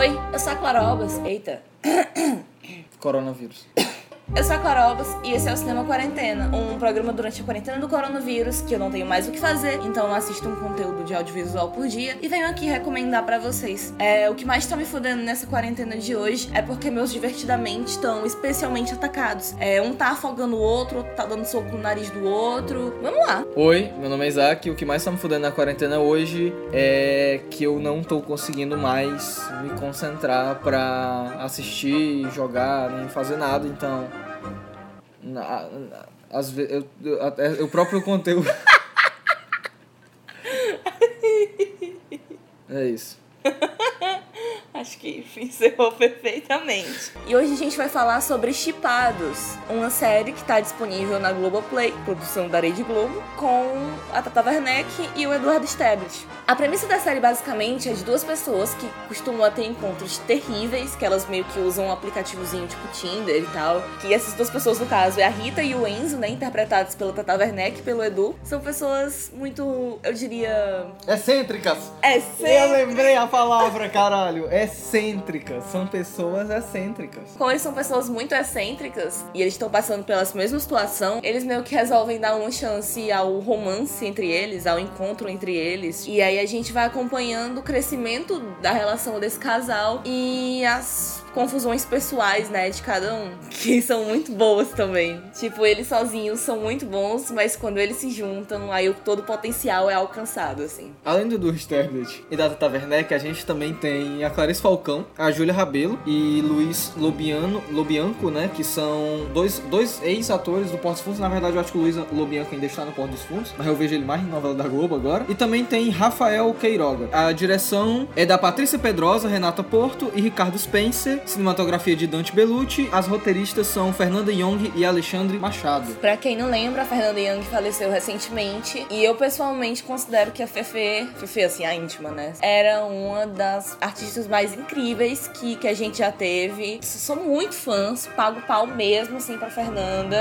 Oi, eu sou a Clara. Eita. Coronavírus. Eu sou a Clara Albas e esse é o Cinema Quarentena, um programa durante a quarentena do coronavírus que eu não tenho mais o que fazer, então eu assisto um conteúdo de audiovisual por dia e venho aqui recomendar pra vocês. É, o que mais tá me fudendo nessa quarentena de hoje é porque meus divertidamente estão especialmente atacados. É, um tá afogando o outro, outro tá dando soco no nariz do outro. Vamos lá. Oi, meu nome é Isaac. O que mais tá me fudendo na quarentena hoje é que eu não tô conseguindo mais me concentrar pra assistir, jogar, nem fazer nada, então. Na- na- Às vezes. Eu, eu, até- o próprio conteúdo. é isso. Acho que encerrou perfeitamente. E hoje a gente vai falar sobre Chipados, uma série que está disponível na Globoplay, produção da Rede Globo, com a Tata Werneck e o Eduardo Sterblit. A premissa da série basicamente é de duas pessoas que costumam ter encontros terríveis, que elas meio que usam um aplicativozinho tipo Tinder e tal. Que essas duas pessoas, no caso, é a Rita e o Enzo, né, interpretados pela Tata Werneck e pelo Edu, são pessoas muito, eu diria, Excêntricas! é Eu lembrei a palavra, caralho! Excêntricas. São pessoas excêntricas. Como eles são pessoas muito excêntricas e eles estão passando pela mesma situação, eles meio que resolvem dar uma chance ao romance entre eles, ao encontro entre eles. E aí a gente vai acompanhando o crescimento da relação desse casal e as confusões pessoais, né, de cada um, que são muito boas também. Tipo, eles sozinhos são muito bons, mas quando eles se juntam, aí todo o potencial é alcançado, assim. Além do Du Sterblit e da Tata Werneck, a gente também tem a Clarice Falcão, a Júlia Rabelo e Luiz Lobiano, Lobianco, né? Que são dois, dois ex-atores do Porto dos Fundos. Na verdade, eu acho que o Luiz Lobianco ainda está no Porto dos Fundos, mas eu vejo ele mais em novela da Globo agora. E também tem Rafael Queiroga. A direção é da Patrícia Pedrosa, Renata Porto e Ricardo Spencer. Cinematografia de Dante Bellucci. As roteiristas são Fernanda Young e Alexandre Machado. Pra quem não lembra, a Fernanda Young faleceu recentemente e eu pessoalmente considero que a Fefe, Fefe assim, a íntima, né, era uma das artistas mais incríveis que, que a gente já teve. Sou muito fã, pago pau mesmo, assim, pra Fernanda.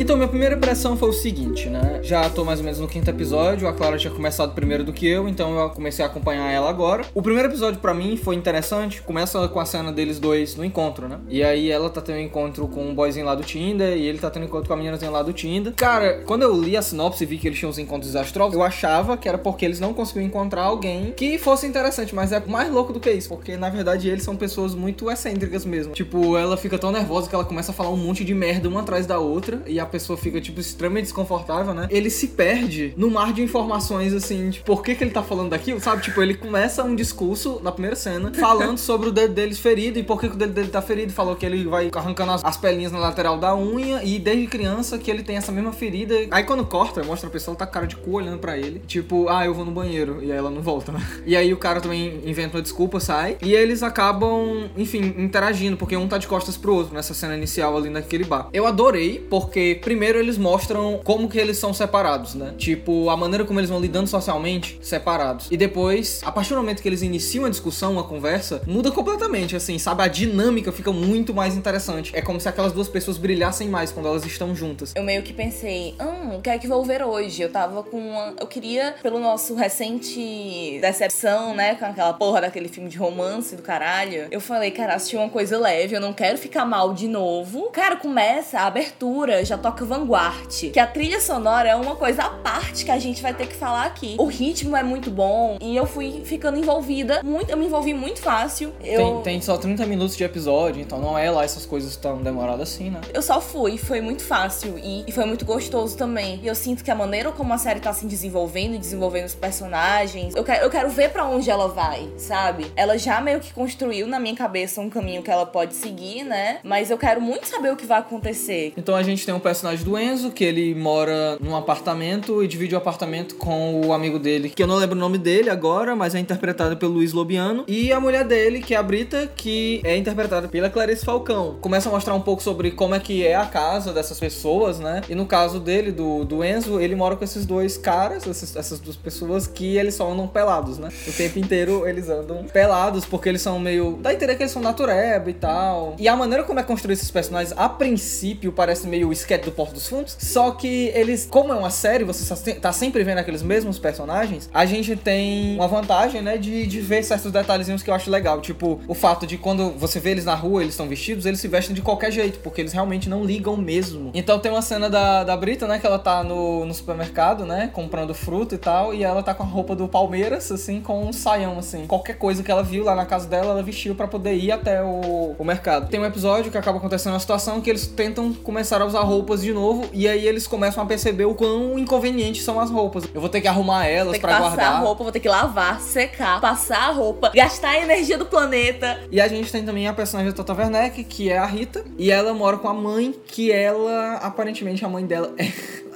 Então, minha primeira impressão foi o seguinte, né? Já tô mais ou menos no quinto episódio, a Clara tinha começado primeiro do que eu, então eu comecei a acompanhar ela agora. O primeiro episódio pra mim foi interessante, começa com a cena deles dois no encontro, né? E aí ela tá tendo um encontro com um boyzinho lá do Tinder e ele tá tendo um encontro com a meninazinha lá do Tinder. Cara, quando eu li a sinopse e vi que eles tinham os encontros desastrosos, eu achava que era porque eles não conseguiam encontrar alguém que fosse interessante, mas é mais louco do que isso, porque na verdade eles são pessoas muito excêntricas mesmo. Tipo, ela fica tão nervosa que ela começa a falar um monte de merda uma atrás da outra e a pessoa fica, tipo, extremamente desconfortável, né? Ele se perde no mar de informações, assim, de por que, que ele tá falando daquilo, sabe? Tipo, ele começa um discurso na primeira cena falando sobre o dedo deles ferido e por que, que o dedo dele tá ferido. Falou que ele vai arrancando as, as pelinhas na lateral da unha e desde criança que ele tem essa mesma ferida. Aí quando corta, mostra a pessoa tá com cara de cu olhando pra ele. Tipo, ah, eu vou no banheiro. E aí ela não volta, né? E aí o cara também inventa uma desculpa, sai. E eles acabam, enfim, interagindo, porque um tá de costas pro outro nessa cena inicial ali naquele bar. Eu adorei, porque primeiro eles mostram como que eles são separados, né? Tipo, a maneira como eles vão lidando socialmente, separados. E depois, a partir do momento que eles iniciam a discussão, uma conversa, muda completamente, assim, sabe? A dinâmica fica muito mais interessante. É como se aquelas duas pessoas brilhassem mais quando elas estão juntas. Eu meio que pensei, hum, o que é que vou ver hoje? Eu tava com uma. Eu queria, pelo nosso recente decepção, né? Com aquela porra daquele filme de romance do caralho. Eu falei, cara, assisti uma coisa leve, eu não quero ficar mal de novo. Cara, começa a abertura, já toca Vanguard. Que a trilha sonora é uma coisa à parte que a gente vai ter que falar aqui. O ritmo é muito bom e eu fui ficando envolvida. Muito, eu me envolvi muito fácil. Eu, Tem, tem só 30 minutos de episódio, então não é lá essas coisas tão demoradas assim, né? Eu só fui, foi muito fácil e, e foi muito gostoso também. E eu sinto que a maneira como a série tá se desenvolvendo e desenvolvendo os personagens, eu quero, eu quero ver pra onde ela vai, sabe? Ela já meio que construiu na minha cabeça um caminho que ela pode seguir, né? Mas eu quero muito saber o que vai acontecer. Então a gente tem um personagem do Enzo, que ele mora num apartamento e divide o apartamento com o amigo dele, que eu não lembro o nome dele agora, mas é interpretado pelo Luiz Lobiano. E a mulher dele, que é a Brita, que é interpretada pela Clarice Falcão. Começa a mostrar um pouco sobre como é que é a casa dessas pessoas, né? E no caso dele, do, do Enzo, ele mora com esses dois caras, esses, essas duas pessoas, que eles só andam pelados, né? O tempo inteiro eles andam pelados, porque eles são meio. Dá a entender que eles são natureba e tal. E a maneira como é construído esses personagens, a princípio, parece meio sketch do Porto dos Fundos. Só que eles, como é uma série, você tá sempre vendo aqueles mesmos personagens, a gente tem uma vantagem, né, de, de ver certos detalhezinhos que eu acho legal. Tipo, o fato de quando você vê eles na rua, eles estão vestidos, eles se vestem de qualquer jeito, porque eles realmente não ligam mesmo. Então tem uma cena da, da Brita, né, que ela tá no, no supermercado, né, comprando fruta e tal, e ela tá com a roupa do Palmeiras, assim, com um saião, assim. Qualquer coisa que ela viu lá na casa dela, ela vestiu para poder ir até o, o mercado. Tem um episódio que acaba acontecendo uma situação que eles tentam começar a usar roupas de novo, e aí eles começam a perceber o quão inconvenientes são as roupas. Eu vou ter que arrumar elas para guardar. passar a roupa, vou ter que lavar, secar, passar a roupa, gastar a energia do planeta. E a gente tem também a personagem da Tata Werneck, que é a Rita, e ela mora com a mãe, que ela, aparentemente, a mãe dela é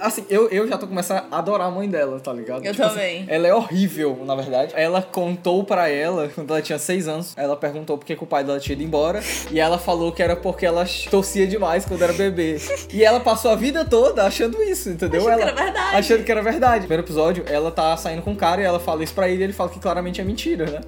assim, eu, eu já tô começando a adorar a mãe dela, tá ligado? Eu tipo, também. Assim, ela é horrível, na verdade. Ela contou para ela, quando ela tinha seis anos, ela perguntou por que, que o pai dela tinha ido embora. E ela falou que era porque ela torcia demais quando era bebê. E ela passou a vida toda achando isso, entendeu? Achando ela, que era verdade. Achando que era verdade. No primeiro episódio, ela tá saindo com um cara e ela fala isso pra ele e ele fala que claramente é mentira, né?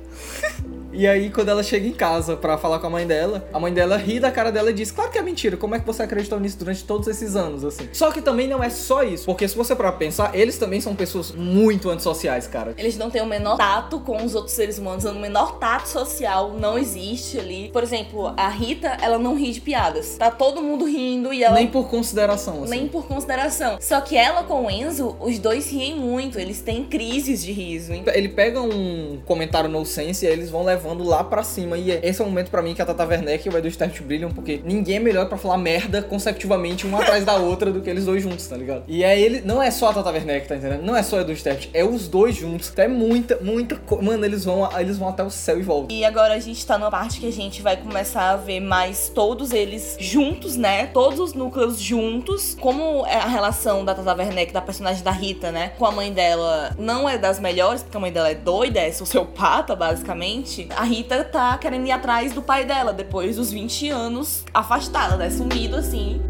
E aí, quando ela chega em casa para falar com a mãe dela, a mãe dela ri da cara dela e diz: Claro que é mentira, como é que você acreditou nisso durante todos esses anos, assim? Só que também não é só isso, porque se você para pensar, eles também são pessoas muito antissociais, cara. Eles não têm o menor tato com os outros seres humanos, o menor tato social não existe ali. Por exemplo, a Rita, ela não ri de piadas. Tá todo mundo rindo e ela. Nem por consideração, assim. Nem por consideração. Só que ela com o Enzo, os dois riem muito, eles têm crises de riso. Hein? Ele pega um comentário no sense e aí eles vão levando lá pra cima. E esse é o momento para mim que a Tata Werneck e o Edu Stert brilham, porque ninguém é melhor para falar merda consecutivamente uma atrás da outra do que eles dois juntos, tá ligado? E é ele, não é só a Tata Werneck, tá entendendo? Não é só o Edu Stert, é os dois juntos. É muita, muita coisa. Mano, eles vão, eles vão até o céu e voltam. E agora a gente tá numa parte que a gente vai começar a ver mais todos eles juntos, né? Todos os núcleos juntos. Como é a relação da Tata Werneck, da personagem da Rita, né? Com a mãe dela não é das melhores, porque a mãe dela é doida, é sociopata, basicamente. A Rita tá querendo ir atrás do pai dela, depois dos 20 anos afastada, né? Sumido assim.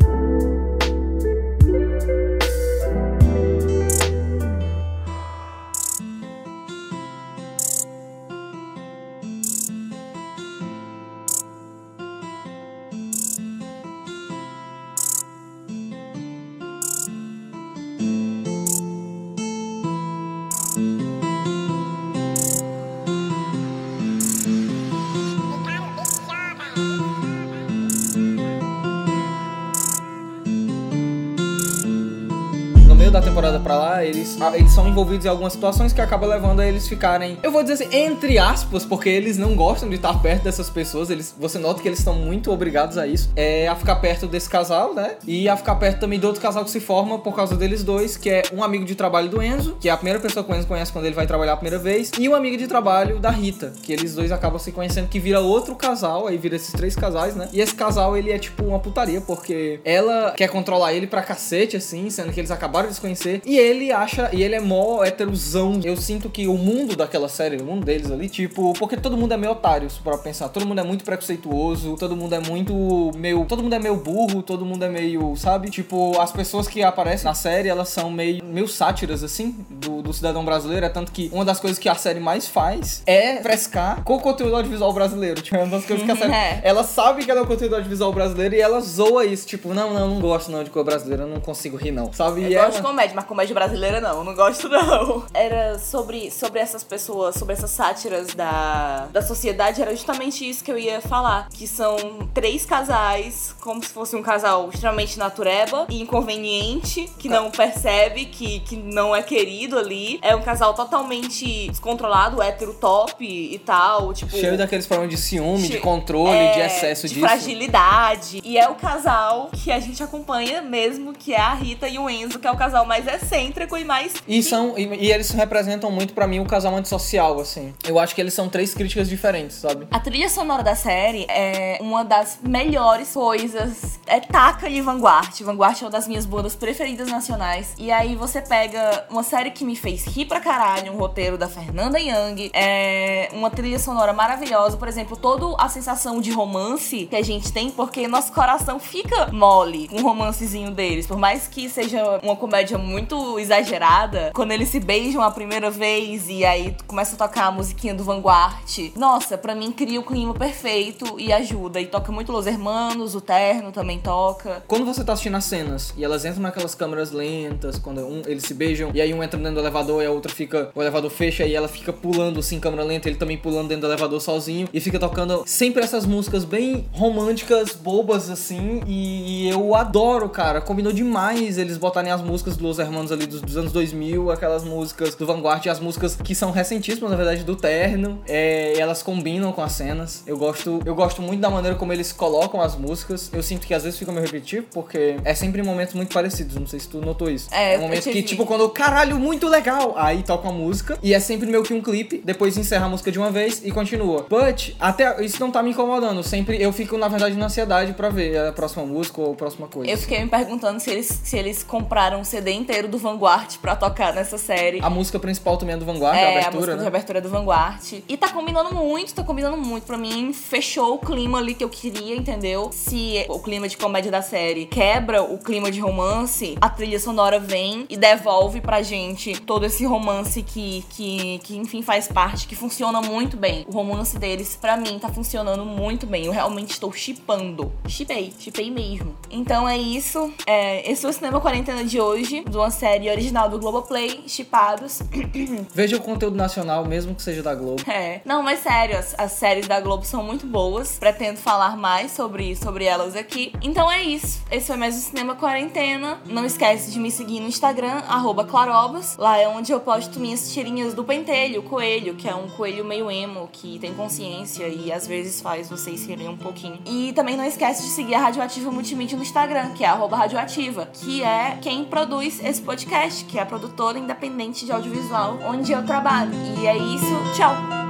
Temporada pra lá, eles, eles são envolvidos em algumas situações que acaba levando a eles ficarem, eu vou dizer assim, entre aspas, porque eles não gostam de estar perto dessas pessoas, eles, você nota que eles estão muito obrigados a isso, é a ficar perto desse casal, né? E a ficar perto também do outro casal que se forma por causa deles dois, que é um amigo de trabalho do Enzo, que é a primeira pessoa que o Enzo conhece quando ele vai trabalhar a primeira vez, e um amigo de trabalho da Rita, que eles dois acabam se conhecendo, que vira outro casal, aí vira esses três casais, né? E esse casal, ele é tipo uma putaria, porque ela quer controlar ele pra cacete, assim, sendo que eles acabaram de se conhecer, e ele acha, e ele é mó heterosão. Eu sinto que o mundo daquela série, o mundo deles ali, tipo, porque todo mundo é meio otário, pra pensar. Todo mundo é muito preconceituoso, todo mundo é muito meio. Todo mundo é meio burro, todo mundo é meio, sabe? Tipo, as pessoas que aparecem na série, elas são meio, meio sátiras, assim, do, do cidadão brasileiro. É tanto que uma das coisas que a série mais faz é frescar com o conteúdo audiovisual brasileiro. Tipo, é uma das coisas que a série. É. Ela sabe que ela é o conteúdo audiovisual brasileiro e ela zoa isso. Tipo, não, não, não gosto não de coisa brasileira, eu não consigo rir, não. Sabe? Eu e gosto ela... de comédia, mas comédia brasileira não, não gosto não. Era sobre, sobre essas pessoas, sobre essas sátiras da, da sociedade, era justamente isso que eu ia falar. Que são três casais, como se fosse um casal extremamente natureba e inconveniente, que não percebe que, que não é querido ali. É um casal totalmente descontrolado, hétero top e tal, tipo... Cheio daqueles problemas de ciúme, de controle, é, de excesso de disso. fragilidade. E é o casal que a gente acompanha mesmo, que é a Rita e o Enzo, que é o casal mais egocêntrico e mais. E são. E, e eles representam muito pra mim o casal antissocial, assim. Eu acho que eles são três críticas diferentes, sabe? A trilha sonora da série é uma das melhores coisas. É taca de Vanguard. Vanguard é uma das minhas bandas preferidas nacionais. E aí você pega uma série que me fez rir pra caralho, um roteiro da Fernanda Young, é uma trilha sonora maravilhosa. Por exemplo, toda a sensação de romance que a gente tem, porque nosso coração fica mole com um romancezinho deles. Por mais que seja uma comédia muito exagerada, quando eles se beijam a primeira vez e aí começa a tocar a musiquinha do Vanguard. Nossa, pra mim cria o clima perfeito e ajuda. E toca muito Los Hermanos, o Terno também toca. Quando você tá assistindo as cenas e elas entram naquelas câmeras lentas, quando um, eles se beijam, e aí um entra dentro do elevador e a outra fica. O elevador fecha e ela fica pulando assim, câmera lenta, ele também pulando dentro do elevador sozinho. E fica tocando sempre essas músicas bem românticas, bobas assim. E, e eu adoro, cara. Combinou demais eles botarem as músicas dos Los Hermanos ali dos, dos anos 2000, aquelas músicas do Vanguard e as músicas que são recentíssimas, na verdade, do Terno. É, elas combinam com as cenas. Eu gosto, eu gosto muito da maneira como eles colocam as músicas. Eu sinto que às vezes fica meio repetitivo, porque é sempre em momentos muito parecidos. Não sei se tu notou isso. É, um momento que, tipo, quando caralho, muito legal! Aí toca uma música e é sempre meio que um clipe, depois encerra a música de uma vez e continua. But, até isso não tá me incomodando. Sempre eu fico, na verdade, na ansiedade pra ver a próxima música ou a próxima coisa. Eu fiquei me perguntando se eles, se eles compraram o CD inteiro do Vanguard pra tocar nessa série. A música principal também é do Vanguard, é, a a abertura, música de né? abertura do Vanguard. E tá combinando muito, tá combinando muito. Pra mim, fechou o clima ali que eu queria, entendeu? Se o clima de comédia da série quebra o clima de romance, a trilha sonora vem e devolve pra gente todo esse romance que, que, que enfim, faz parte, que funciona muito bem. O romance deles, pra mim, tá funcionando muito bem. Eu realmente estou chipando. Chipei, chipei mesmo. Então é isso. É, esse foi o Cinema Quarentena de hoje, de uma série original do Globoplay, Chipados. Veja o conteúdo nacional, mesmo que seja da Globo. É. Não, mas sério, as, as séries da Globo são muito boas. Pretendo falar mais sobre, sobre elas aqui. Então é isso. Esse foi mais o Cinema Quarentena. Não esquece de me seguir no Instagram, Clarobas. Lá é onde eu posto minhas tirinhas do Pentelho, coelho, que é um coelho meio emo, que tem consciência e às vezes faz vocês rirem um pouquinho. E também não esquece de seguir a Radioativa Multimídia no Instagram, que é Radioativa, que é quem produz esse podcast, que é a produtora independente de audiovisual onde eu trabalho. E é isso. Tchau!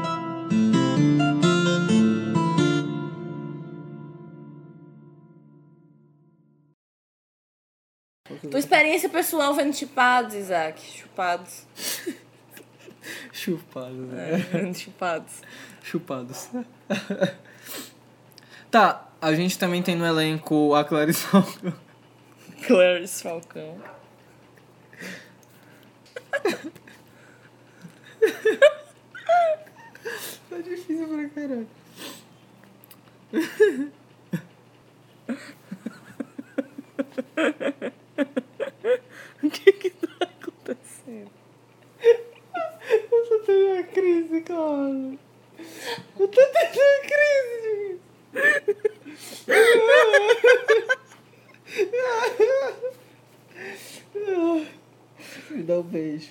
Tua experiência pessoal vendo chupados, Isaac. Chupados. Chupados, né? É, chupados. Chupados. tá, a gente também tem no elenco a Clarice Falcão. Clarice Falcão. Tá difícil pra caralho. O que que tá acontecendo? Eu tô tendo uma crise, cara. Eu tô tendo crise. Me dá um beijo.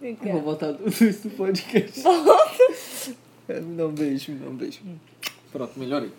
Vem cá. Vou botar tudo isso no podcast. Volta. É, Me dá um beijo, me dá um beijo. Pronto, melhorei.